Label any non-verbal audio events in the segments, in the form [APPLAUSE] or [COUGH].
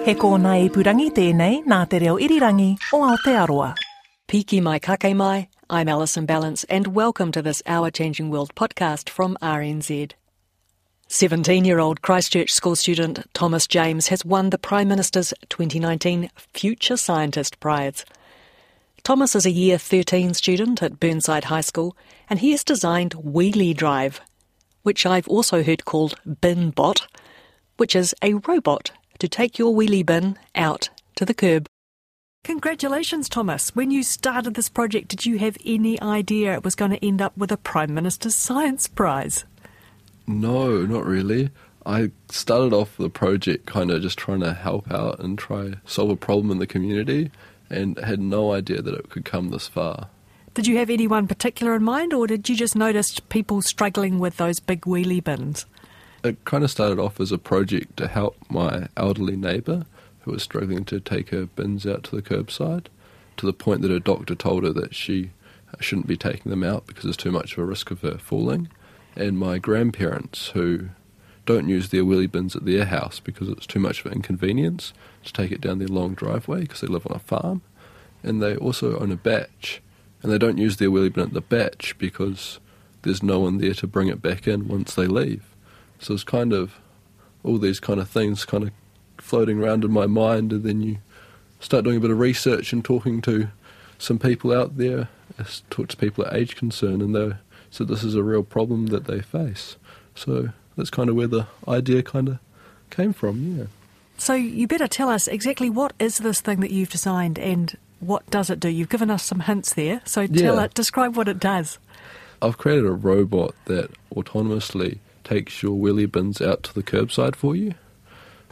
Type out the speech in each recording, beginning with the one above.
He kōna i purangi tēnei nā te reo irirangi o Aotearoa. Piki mai kake mai, I'm Alison Ballance and welcome to this Our Changing World podcast from RNZ. 17-year-old Christchurch school student Thomas James has won the Prime Minister's 2019 Future Scientist Prize. Thomas is a Year 13 student at Burnside High School and he has designed Wheelie Drive, which I've also heard called BinBot, which is a robot to take your wheelie bin out to the curb. Congratulations, Thomas. When you started this project, did you have any idea it was going to end up with a Prime Minister's Science Prize? No, not really. I started off the project kind of just trying to help out and try solve a problem in the community and had no idea that it could come this far. Did you have anyone particular in mind or did you just notice people struggling with those big wheelie bins? It kind of started off as a project to help my elderly neighbour who was struggling to take her bins out to the curbside to the point that her doctor told her that she shouldn't be taking them out because there's too much of a risk of her falling. And my grandparents who don't use their wheelie bins at their house because it's too much of an inconvenience to take it down their long driveway because they live on a farm. And they also own a bach and they don't use their wheelie bin at the bach because there's no one there to bring it back in once they leave. So it's kind of all these kind of things kind of floating around in my mind, and then you start doing a bit of research and talking to some people out there, talk to people at Age Concern, and they said this is a real problem that they face. So that's kind of where the idea kind of came from, yeah. So you better tell us exactly what is this thing that you've designed and what does it do? You've given us some hints there, so tell Yeah. it, describe what it does. I've created a robot that autonomously takes your wheelie bins out to the curbside for you.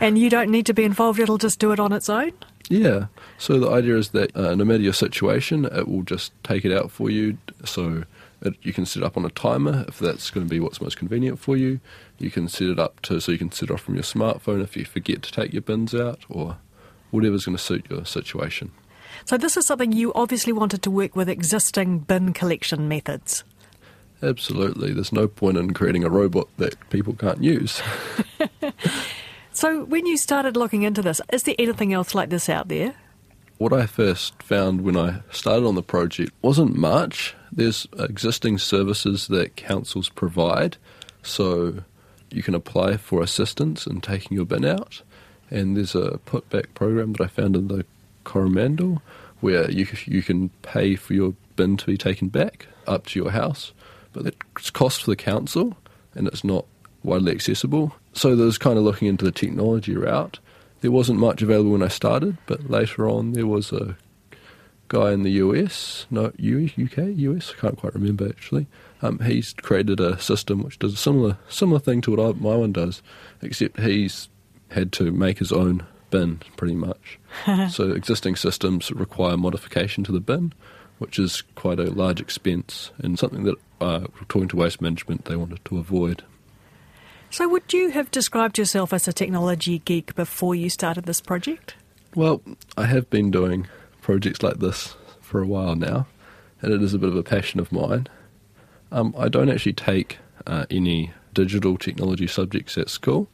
And you don't need to be involved, it'll just do it on its own? Yeah. So the idea is that uh, no matter your situation, it will just take it out for you. So it, you can set it up on a timer if that's going to be what's most convenient for you. You can set it up to so you can set it off from your smartphone if you forget to take your bins out or whatever's going to suit your situation. So this is something you obviously wanted to work with existing bin collection methods. Absolutely. There's no point in creating a robot that people can't use. [LAUGHS] So when you started looking into this, is there anything else like this out there? What I first found when I started on the project wasn't much. There's existing services that councils provide, so you can apply for assistance in taking your bin out. And there's a putback program that I found in the Coromandel where you you can pay for your bin to be taken back up to your house, but it's cost for the council and it's not widely accessible. So there's kind of looking into the technology route. There wasn't much available when I started, but later on there was a guy in the US, no, UK, US, I can't quite remember actually. Um, he's created a system which does a similar similar thing to what I, my one does, except he's had to make his own bin pretty much. [LAUGHS] so existing systems require modification to the bin, which is quite a large expense and something that, uh, talking to waste management, they wanted to avoid. So would you have described yourself as a technology geek before you started this project? Well, I have been doing projects like this for a while now, and it is a bit of a passion of mine. Um, I don't actually take uh, any digital technology subjects at school.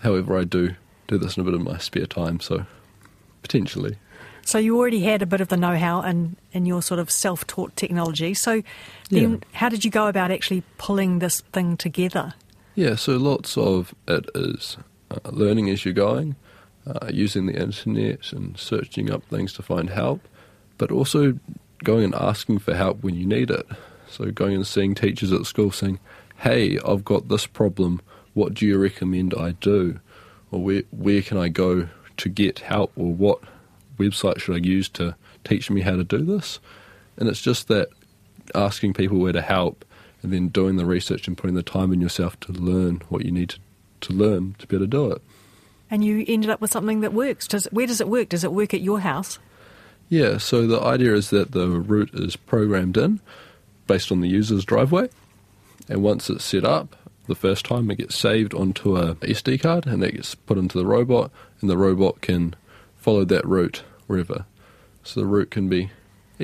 However, I do do this in a bit of my spare time, so potentially. So you already had a bit of the know-how in, in your sort of self-taught technology. So then Yeah. how did you go about actually pulling this thing together? Yeah, so lots of it is uh, learning as you're going, uh, using the internet and searching up things to find help, but also going and asking for help when you need it. So going and seeing teachers at school saying, "Hey, I've got this problem. What do you recommend I do? Or where where can I go to get help? Or what website should I use to teach me how to do this?" And it's just that asking people where to help and then doing the research and putting the time in yourself to learn what you need to to learn to be able to do it. And you ended up with something that works. Does, where does it work? Does it work at your house? Yeah, so the idea is that the route is programmed in based on the user's driveway, and once it's set up, the first time it gets saved onto a SD card and that gets put into the robot, and the robot can follow that route wherever. So the route can be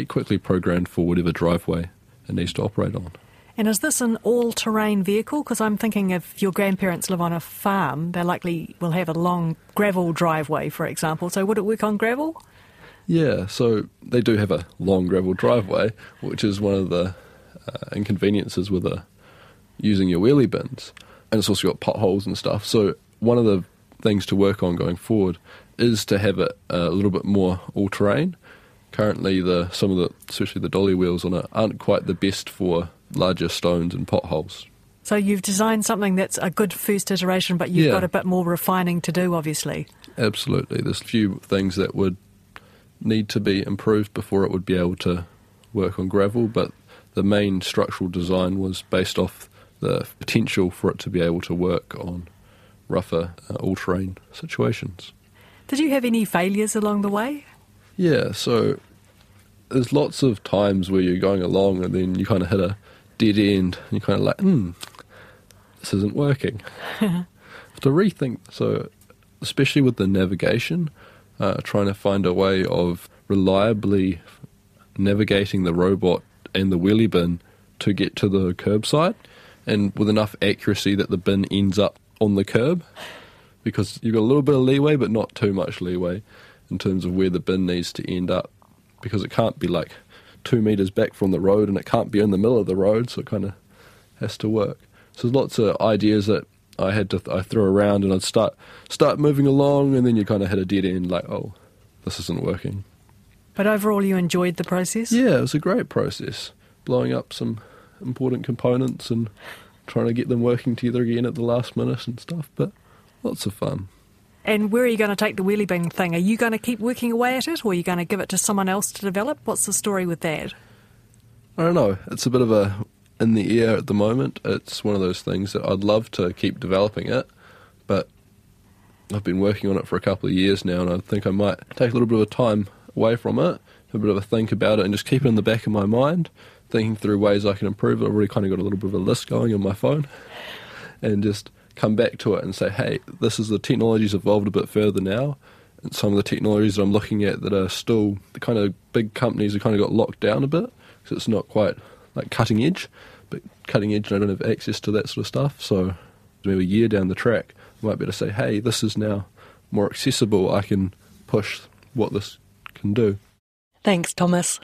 quickly programmed for whatever driveway it needs to operate on. And is this an all terrain vehicle? Because I'm thinking if your grandparents live on a farm, they likely will have a long gravel driveway, for example. So would it work on gravel? Yeah, so they do have a long gravel driveway, which is one of the uh, inconveniences with a, using your wheelie bins. And it's also got potholes and stuff. So one of the things to work on going forward is to have it a little bit more all terrain. Currently, the some of the, especially the dolly wheels on it, aren't quite the best for larger stones and potholes. So you've designed something that's a good first iteration, but you've Yeah. got a bit more refining to do, obviously. Absolutely, there's a few things that would need to be improved before it would be able to work on gravel, but the main structural design was based off the potential for it to be able to work on rougher uh, all-terrain situations. Did you have any failures along the way? Yeah, so there's lots of times where you're going along and then you kind of hit a dead end and you're kind of like, hmm, this isn't working. [LAUGHS] Have to rethink. So, especially with the navigation, uh, trying to find a way of reliably navigating the robot and the wheelie bin to get to the curbside and with enough accuracy that the bin ends up on the curb because you've got a little bit of leeway but not too much leeway in terms of where the bin needs to end up because it can't be like two meters back from the road and it can't be in the middle of the road so it kind of has to work so there's lots of ideas that I had to I threw around and I'd start start moving along and then you kind of hit a dead end like oh this isn't working But overall, you enjoyed the process? yeah, it was a great process. Blowing up some important components and trying to get them working together again at the last minute and stuff, but lots of fun. And where are you going to take the wheelie bin thing? Are you going to keep working away at it, or are you going to give it to someone else to develop? What's the story with that? I don't know, it's a bit of a in the air at the moment. It's one of those things that I'd love to keep developing it, but I've been working on it for a couple of years now and I think I might take a little bit of a time away from it, a bit of a think about it and just keep it in the back of my mind, thinking through ways I can improve it. I've already kind of got a little bit of a list going on my phone and just come back to it and say, hey, this is the technology's evolved a bit further now. And some of the technologies that I'm looking at that are still the kind of big companies have kind of got locked down a bit because it's not quite like cutting edge, but cutting edge and I don't have access to that sort of stuff. So maybe a year down the track, I might be able to say, hey, this is now more accessible. I can push what this can do. Thanks, Thomas.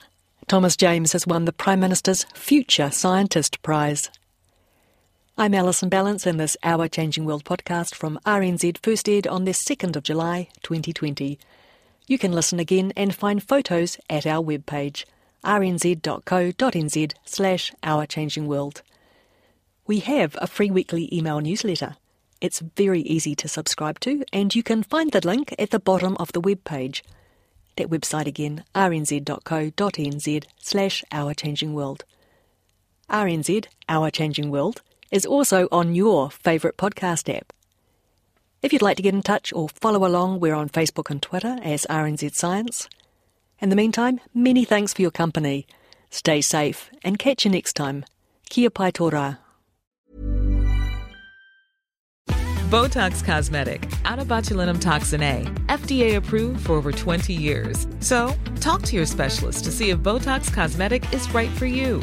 Thomas James has won the Prime Minister's Future Scientist Prize. I'm Alison Ballance in this Our Changing World podcast from RNZ First Ed on the 2nd of July 2020. You can listen again and find photos at our webpage rnz.co.nz slash Our Changing World. We have a free weekly email newsletter. It's very easy to subscribe to and you can find the link at the bottom of the webpage. That website again, rnz.co.nz slash Our Changing World. RNZ, Our Changing World, is also on your favourite podcast app. If you'd like to get in touch or follow along, we're on Facebook and Twitter as RNZ Science. In the meantime, many thanks for your company. Stay safe and catch you next time. Kia pai tō rā. Botox Cosmetic, out of botulinum toxin A, FDA approved for over 20 years. So, talk to your specialist to see if Botox Cosmetic is right for you.